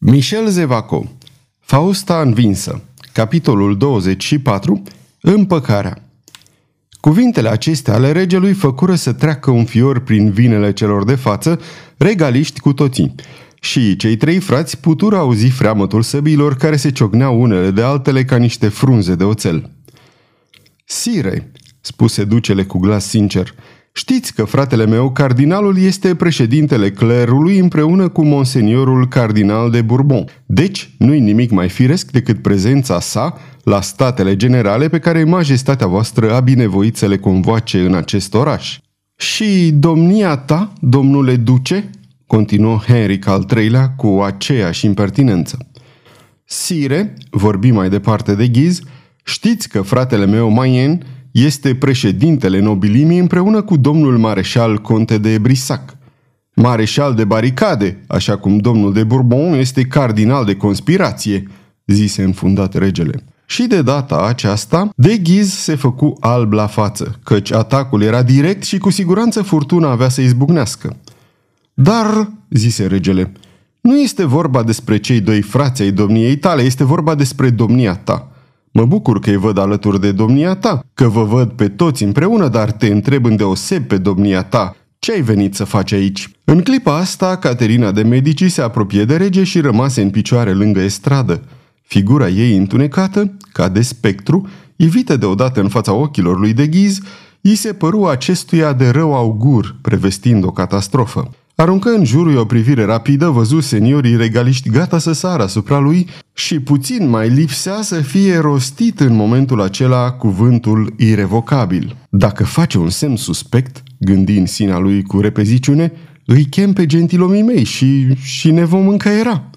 Michel Zevaco Fausta învinsă Capitolul 24 Împăcarea Cuvintele acestea ale regelui făcură să treacă un fior prin vinele celor de față, regaliști cu toții. Și cei trei frați putură auzi freamătul săbilor care se ciocneau unele de altele ca niște frunze de oțel. Sire, spuse ducele cu glas sincer, Știți că fratele meu, cardinalul, este președintele clerului împreună cu monseniorul cardinal de Bourbon. Deci, nu-i nimic mai firesc decât prezența sa la statele generale pe care majestatea voastră a binevoit să le convoace în acest oraș. Și domnia ta, domnule duce, continuă Henric al III-lea cu aceeași impertinență. Sire, vorbi mai departe de ghiz, știți că fratele meu Mayen este președintele nobilimii împreună cu domnul mareșal conte de Brissac. Mareșal de baricade, așa cum domnul de Bourbon este cardinal de conspirație, zise înfundat regele. Și de data aceasta, de ghiz se făcu alb la față, căci atacul era direct și cu siguranță furtuna avea să izbucnească. Dar, zise regele, nu este vorba despre cei doi frați ai domniei tale, este vorba despre domnia ta. Mă bucur că îi văd alături de domnia ta, că vă văd pe toți împreună, dar te întreb îndeoseb pe domnia ta. Ce ai venit să faci aici? În clipa asta, Caterina de Medici se apropie de rege și rămase în picioare lângă estradă. Figura ei întunecată, ca de spectru, ivită deodată în fața ochilor lui de ghiz, îi se păru acestuia de rău augur, prevestind o catastrofă. Aruncă în jurul o privire rapidă, văzu seniorii regaliști gata să sară asupra lui și puțin mai lipsea să fie rostit în momentul acela cuvântul irevocabil. Dacă face un semn suspect, gândi în sinea lui cu repeziciune, îi chem pe gentilomii mei și, și ne vom încăiera.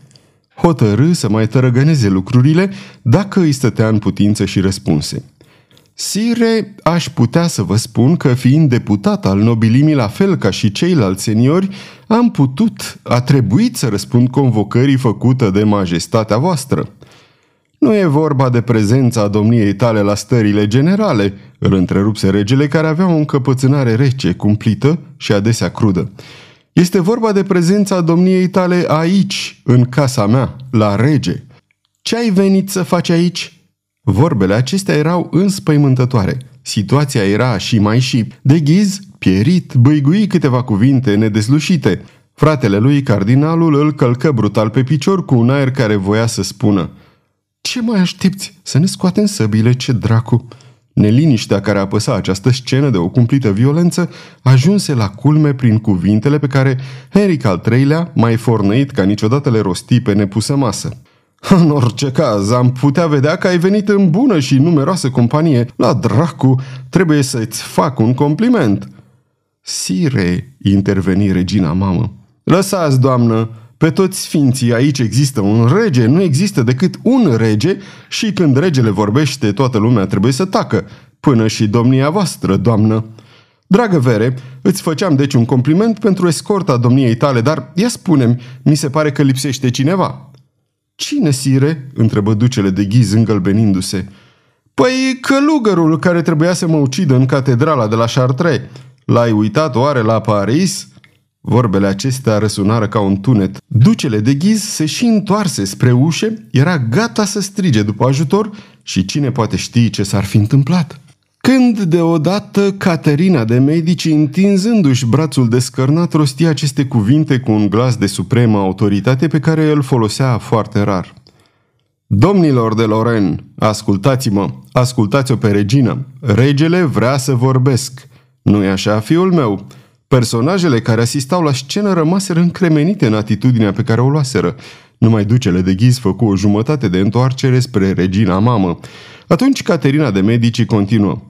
Hotărâ să mai tărăgăneze lucrurile dacă îi stătea în putință și răspunse. Sire, aș putea să vă spun că fiind deputat al nobilimii la fel ca și ceilalți seniori, am putut, a trebuit să răspund convocării făcută de majestatea voastră. Nu e vorba de prezența domniei tale la stările generale, îl întrerupse regele care avea o încăpățânare rece, cumplită și adesea crudă. Este vorba de prezența domniei tale aici, în casa mea, la rege. Ce ai venit să faci aici?" Vorbele acestea erau înspăimântătoare. Situația era și mai și. De ghiz, pierit, băigui câteva cuvinte nedeslușite. Fratele lui, cardinalul, îl călcă brutal pe picior cu un aer care voia să spună Ce mai aștepți? Să ne scoatem săbile, ce dracu!" Neliniștea care apăsa această scenă de o cumplită violență ajunse la culme prin cuvintele pe care Henric al III-lea, mai fornăit ca niciodată le rosti pe nepusă masă. În orice caz, am putea vedea că ai venit în bună și numeroasă companie. La dracu, trebuie să-ți fac un compliment. Sire, interveni regina mamă. Lăsați, doamnă, pe toți sfinții aici există un rege, nu există decât un rege și când regele vorbește, toată lumea trebuie să tacă, până și domnia voastră, doamnă. Dragă Vere, îți făceam deci un compliment pentru escorta domniei tale, dar ia spune mi se pare că lipsește cineva. Cine, sire?" întrebă ducele de ghiz îngălbenindu-se. Păi călugărul care trebuia să mă ucidă în catedrala de la Chartres. L-ai uitat oare la Paris?" Vorbele acestea răsunară ca un tunet. Ducele de ghiz se și întoarse spre ușe, era gata să strige după ajutor și cine poate ști ce s-ar fi întâmplat. Când deodată Caterina de Medici, întinzându-și brațul descărnat, rostia aceste cuvinte cu un glas de supremă autoritate pe care îl folosea foarte rar. Domnilor de Loren, ascultați-mă, ascultați-o pe regină. Regele vrea să vorbesc. Nu-i așa, fiul meu? Personajele care asistau la scenă rămaseră încremenite în atitudinea pe care o luaseră. Numai ducele de ghiz făcu o jumătate de întoarcere spre regina mamă. Atunci Caterina de Medici continuă.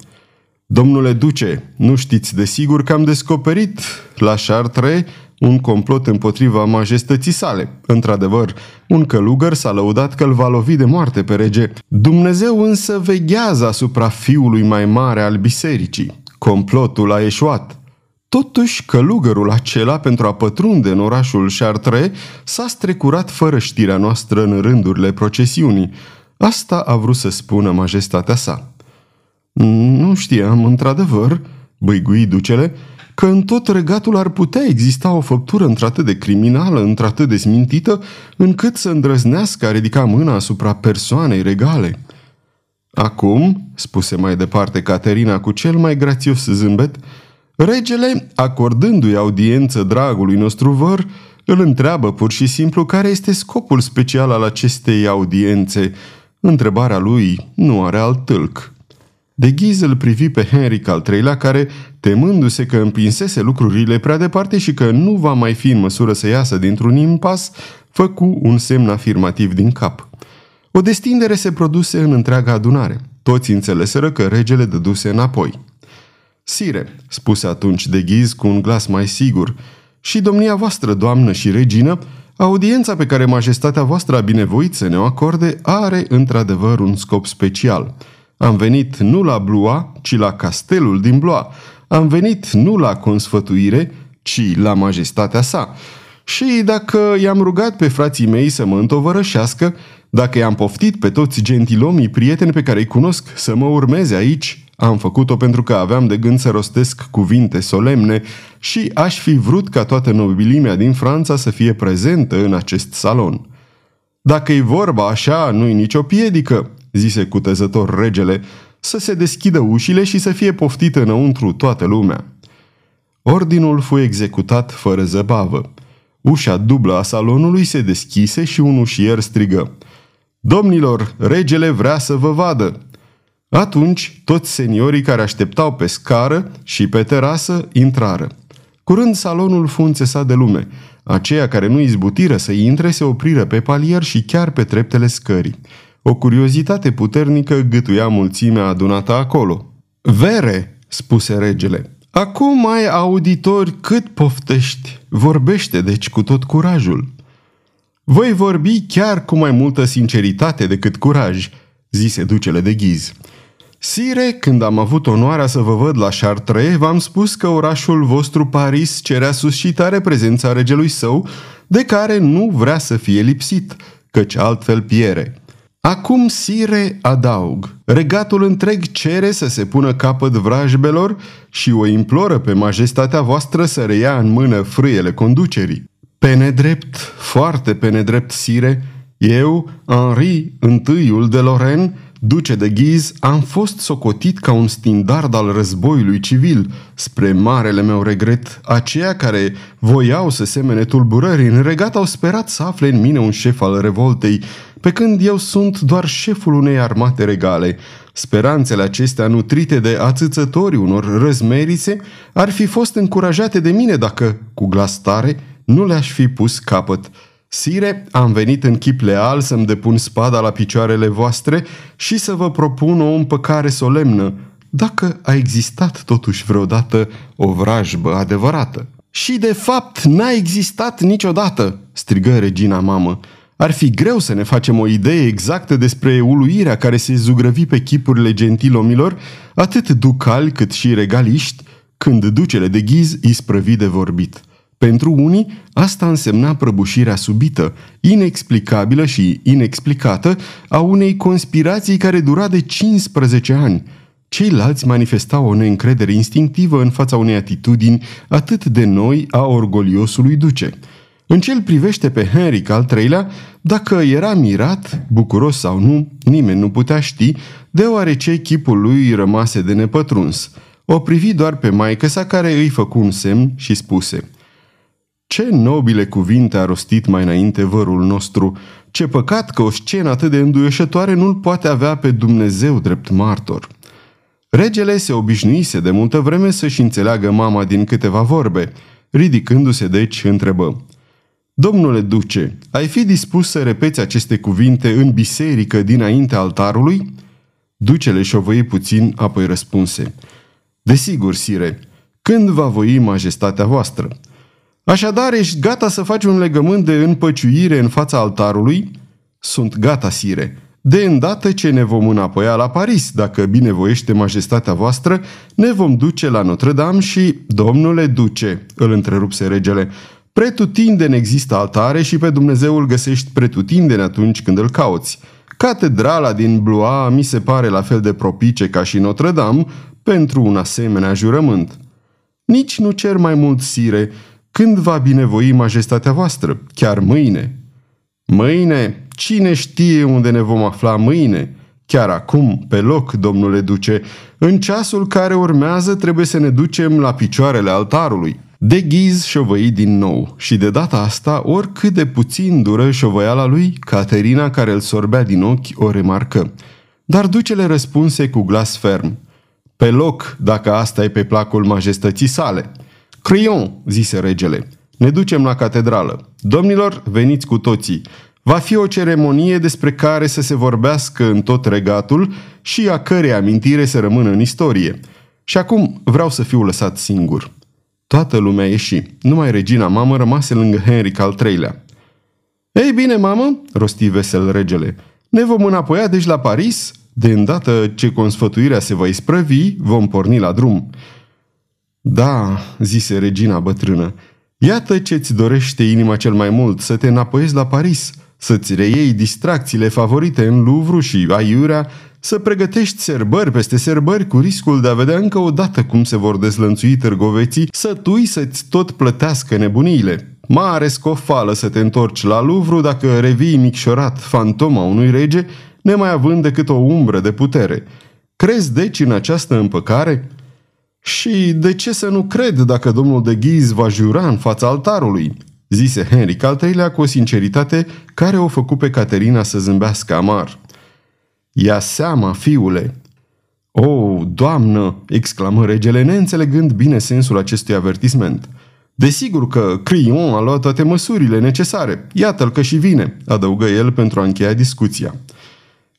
Domnule duce, nu știți de sigur că am descoperit la Chartres un complot împotriva majestății sale. Într-adevăr, un călugăr s-a lăudat că îl va lovi de moarte pe rege. Dumnezeu însă veghează asupra fiului mai mare al bisericii. Complotul a eșuat. Totuși, călugărul acela, pentru a pătrunde în orașul Chartres, s-a strecurat fără știrea noastră în rândurile procesiunii. Asta a vrut să spună majestatea sa. Nu știam, într-adevăr, băigui ducele, că în tot regatul ar putea exista o făptură într-atât de criminală, într-atât de smintită, încât să îndrăznească a ridica mâna asupra persoanei regale. Acum, spuse mai departe Caterina cu cel mai grațios zâmbet, regele, acordându-i audiență dragului nostru văr, îl întreabă pur și simplu care este scopul special al acestei audiențe. Întrebarea lui nu are alt tâlc. De ghiz îl privi pe Henric al III-lea, care, temându-se că împinsese lucrurile prea departe și că nu va mai fi în măsură să iasă dintr-un impas, făcu un semn afirmativ din cap. O destindere se produse în întreaga adunare. Toți înțeleseră că regele dăduse înapoi. Sire, spuse atunci de ghiz cu un glas mai sigur, și domnia voastră, doamnă și regină, audiența pe care majestatea voastră a binevoit să ne o acorde are într-adevăr un scop special. Am venit nu la Blua, ci la castelul din Blois. Am venit nu la consfătuire, ci la majestatea sa. Și dacă i-am rugat pe frații mei să mă întovărășească, dacă i-am poftit pe toți gentilomii prieteni pe care îi cunosc să mă urmeze aici, am făcut-o pentru că aveam de gând să rostesc cuvinte solemne și aș fi vrut ca toată nobilimea din Franța să fie prezentă în acest salon. Dacă e vorba așa, nu-i nicio piedică, zise cutezător regele, să se deschidă ușile și să fie poftită înăuntru toată lumea. Ordinul fu executat fără zăbavă. Ușa dublă a salonului se deschise și un ușier strigă. Domnilor, regele vrea să vă vadă!" Atunci, toți seniorii care așteptau pe scară și pe terasă intrară. Curând salonul fu înțesat de lume. Aceia care nu izbutiră să intre se opriră pe palier și chiar pe treptele scării. O curiozitate puternică gâtuia mulțimea adunată acolo. Vere, spuse regele, acum ai auditori cât poftești. Vorbește deci cu tot curajul. Voi vorbi chiar cu mai multă sinceritate decât curaj, zise ducele de ghiz. Sire, când am avut onoarea să vă văd la Chartres, v-am spus că orașul vostru Paris cerea suscitare prezența regelui său, de care nu vrea să fie lipsit, căci altfel piere. Acum, sire, adaug, regatul întreg cere să se pună capăt vrajbelor și o imploră pe majestatea voastră să reia în mână frâiele conducerii. Pe nedrept, foarte pe nedrept, sire, eu, Henri I de Lorraine, duce de ghiz, am fost socotit ca un stindard al războiului civil, spre marele meu regret, aceia care voiau să semene tulburări în regat au sperat să afle în mine un șef al revoltei, pe când eu sunt doar șeful unei armate regale. Speranțele acestea nutrite de ațățători unor răzmerițe ar fi fost încurajate de mine dacă, cu glas tare, nu le-aș fi pus capăt. Sire, am venit în chip leal să-mi depun spada la picioarele voastre și să vă propun o împăcare solemnă, dacă a existat totuși vreodată o vrajbă adevărată. Și de fapt n-a existat niciodată, strigă regina mamă. Ar fi greu să ne facem o idee exactă despre uluirea care se zugrăvi pe chipurile gentilomilor, atât ducali cât și regaliști, când ducele de ghiz isprăvi de vorbit – pentru unii, asta însemna prăbușirea subită, inexplicabilă și inexplicată a unei conspirații care dura de 15 ani. Ceilalți manifestau o neîncredere instinctivă în fața unei atitudini atât de noi a orgoliosului duce. În cel privește pe Henric al III-lea, dacă era mirat, bucuros sau nu, nimeni nu putea ști, deoarece chipul lui rămase de nepătruns. O privi doar pe maică sa care îi făcu un semn și spuse – ce nobile cuvinte a rostit mai înainte vărul nostru! Ce păcat că o scenă atât de înduioșătoare nu-l poate avea pe Dumnezeu drept martor! Regele se obișnuise de multă vreme să-și înțeleagă mama din câteva vorbe. Ridicându-se deci, întrebă. Domnule duce, ai fi dispus să repeți aceste cuvinte în biserică dinainte altarului? Ducele șovăi puțin, apoi răspunse. Desigur, sire, când va voi majestatea voastră? Așadar, ești gata să faci un legământ de împăciuire în fața altarului? Sunt gata, sire. De îndată ce ne vom înapoia la Paris, dacă binevoiește majestatea voastră, ne vom duce la Notre-Dame și, domnule duce, îl întrerupse regele, pretutindeni există altare și pe Dumnezeu îl găsești pretutindeni atunci când îl cauți. Catedrala din Blois mi se pare la fel de propice ca și Notre-Dame pentru un asemenea jurământ. Nici nu cer mai mult, sire. Când va binevoi majestatea voastră? Chiar mâine?" Mâine? Cine știe unde ne vom afla mâine?" Chiar acum, pe loc, domnule duce, în ceasul care urmează trebuie să ne ducem la picioarele altarului. De ghiz șovăi din nou și de data asta, oricât de puțin dură șovăiala lui, Caterina, care îl sorbea din ochi, o remarcă. Dar ducele răspunse cu glas ferm. Pe loc, dacă asta e pe placul majestății sale. Crion, zise regele, ne ducem la catedrală. Domnilor, veniți cu toții. Va fi o ceremonie despre care să se vorbească în tot regatul și a cărei amintire să rămână în istorie. Și acum vreau să fiu lăsat singur. Toată lumea ieși. Numai regina mamă rămase lângă Henric al III-lea. Ei bine, mamă, rosti vesel regele, ne vom înapoia deci la Paris? De îndată ce consfătuirea se va isprăvi, vom porni la drum. Da, zise regina bătrână, iată ce-ți dorește inima cel mai mult, să te înapoiezi la Paris – să-ți reiei distracțiile favorite în Louvre și aiurea, să pregătești serbări peste serbări cu riscul de a vedea încă o dată cum se vor dezlănțui târgoveții, să tui să-ți tot plătească nebuniile. Mare scofală să te întorci la Louvre dacă revii micșorat fantoma unui rege, nemai având decât o umbră de putere. Crezi deci în această împăcare? Și de ce să nu cred dacă domnul de Ghiz va jura în fața altarului? zise Henric al treilea cu o sinceritate care o făcu pe Caterina să zâmbească amar. Ia seama, fiule! O, doamnă!" exclamă regele, neînțelegând bine sensul acestui avertisment. Desigur că Crion a luat toate măsurile necesare. Iată-l că și vine, adăugă el pentru a încheia discuția.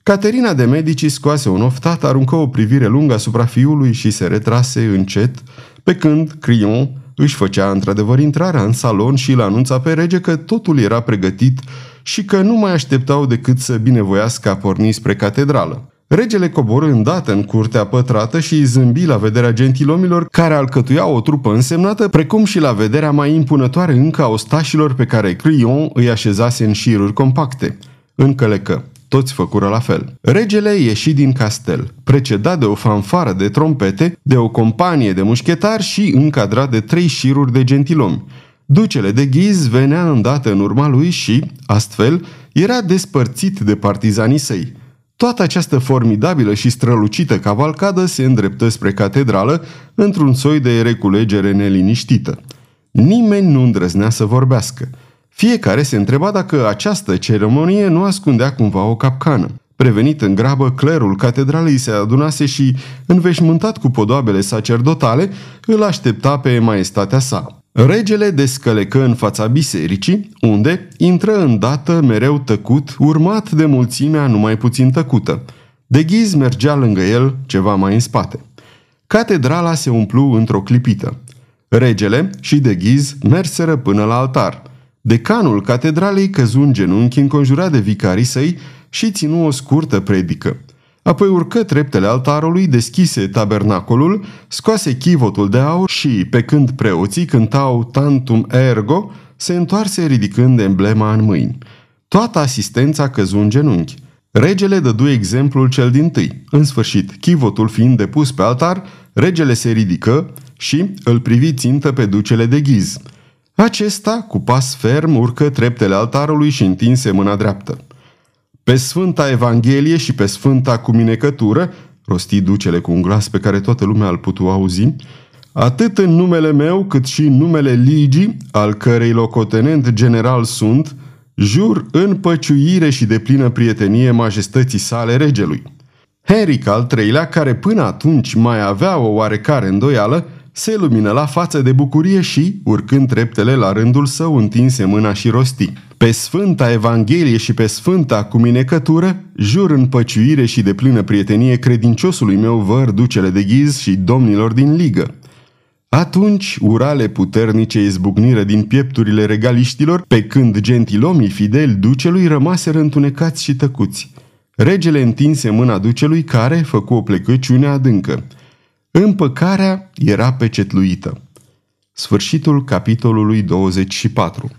Caterina de Medici scoase un oftat, aruncă o privire lungă asupra fiului și se retrase încet, pe când Crion își făcea într-adevăr intrarea în salon și îl anunța pe rege că totul era pregătit și că nu mai așteptau decât să binevoiască a porni spre catedrală. Regele coborâ îndată în curtea pătrată și îi zâmbi la vederea gentilomilor care alcătuiau o trupă însemnată, precum și la vederea mai impunătoare încă a ostașilor pe care Crion îi așezase în șiruri compacte. Încălecă. Toți făcură la fel. Regele ieși din castel, precedat de o fanfară de trompete, de o companie de mușchetari și încadrat de trei șiruri de gentilomi. Ducele de ghiz venea îndată în urma lui și, astfel, era despărțit de partizanii săi. Toată această formidabilă și strălucită cavalcadă se îndreptă spre catedrală într-un soi de reculegere neliniștită. Nimeni nu îndrăznea să vorbească. Fiecare se întreba dacă această ceremonie nu ascundea cumva o capcană. Prevenit în grabă, clerul catedralei se adunase și, înveșmântat cu podoabele sacerdotale, îl aștepta pe maestatea sa. Regele descălecă în fața bisericii, unde intră îndată mereu tăcut, urmat de mulțimea numai puțin tăcută. De ghiz mergea lângă el, ceva mai în spate. Catedrala se umplu într-o clipită. Regele și de ghiz merseră până la altar – Decanul catedralei căzu în genunchi înconjurat de vicarii săi și ținu o scurtă predică. Apoi urcă treptele altarului, deschise tabernacolul, scoase chivotul de aur și, pe când preoții cântau Tantum Ergo, se întoarse ridicând emblema în mâini. Toată asistența căzu în genunchi. Regele dădu exemplul cel din tâi. În sfârșit, chivotul fiind depus pe altar, regele se ridică și îl privi țintă pe ducele de ghiz – acesta, cu pas ferm, urcă treptele altarului și întinse mâna dreaptă. Pe Sfânta Evanghelie și pe Sfânta Cuminecătură, rosti ducele cu un glas pe care toată lumea îl putu auzi, atât în numele meu cât și în numele ligii, al cărei locotenent general sunt, jur în păciuire și de plină prietenie majestății sale regelui. Henric al III-lea, care până atunci mai avea o oarecare îndoială, se lumină la față de bucurie și, urcând treptele la rândul său, întinse mâna și rosti. Pe Sfânta Evanghelie și pe Sfânta Cuminecătură, jur în păciuire și de plină prietenie credinciosului meu văr ducele de ghiz și domnilor din ligă. Atunci, urale puternice izbucniră din piepturile regaliștilor, pe când gentilomii fideli ducelui rămaseră întunecați și tăcuți. Regele întinse mâna ducelui care făcu o plecăciune adâncă. Împăcarea era pecetluită. Sfârșitul capitolului 24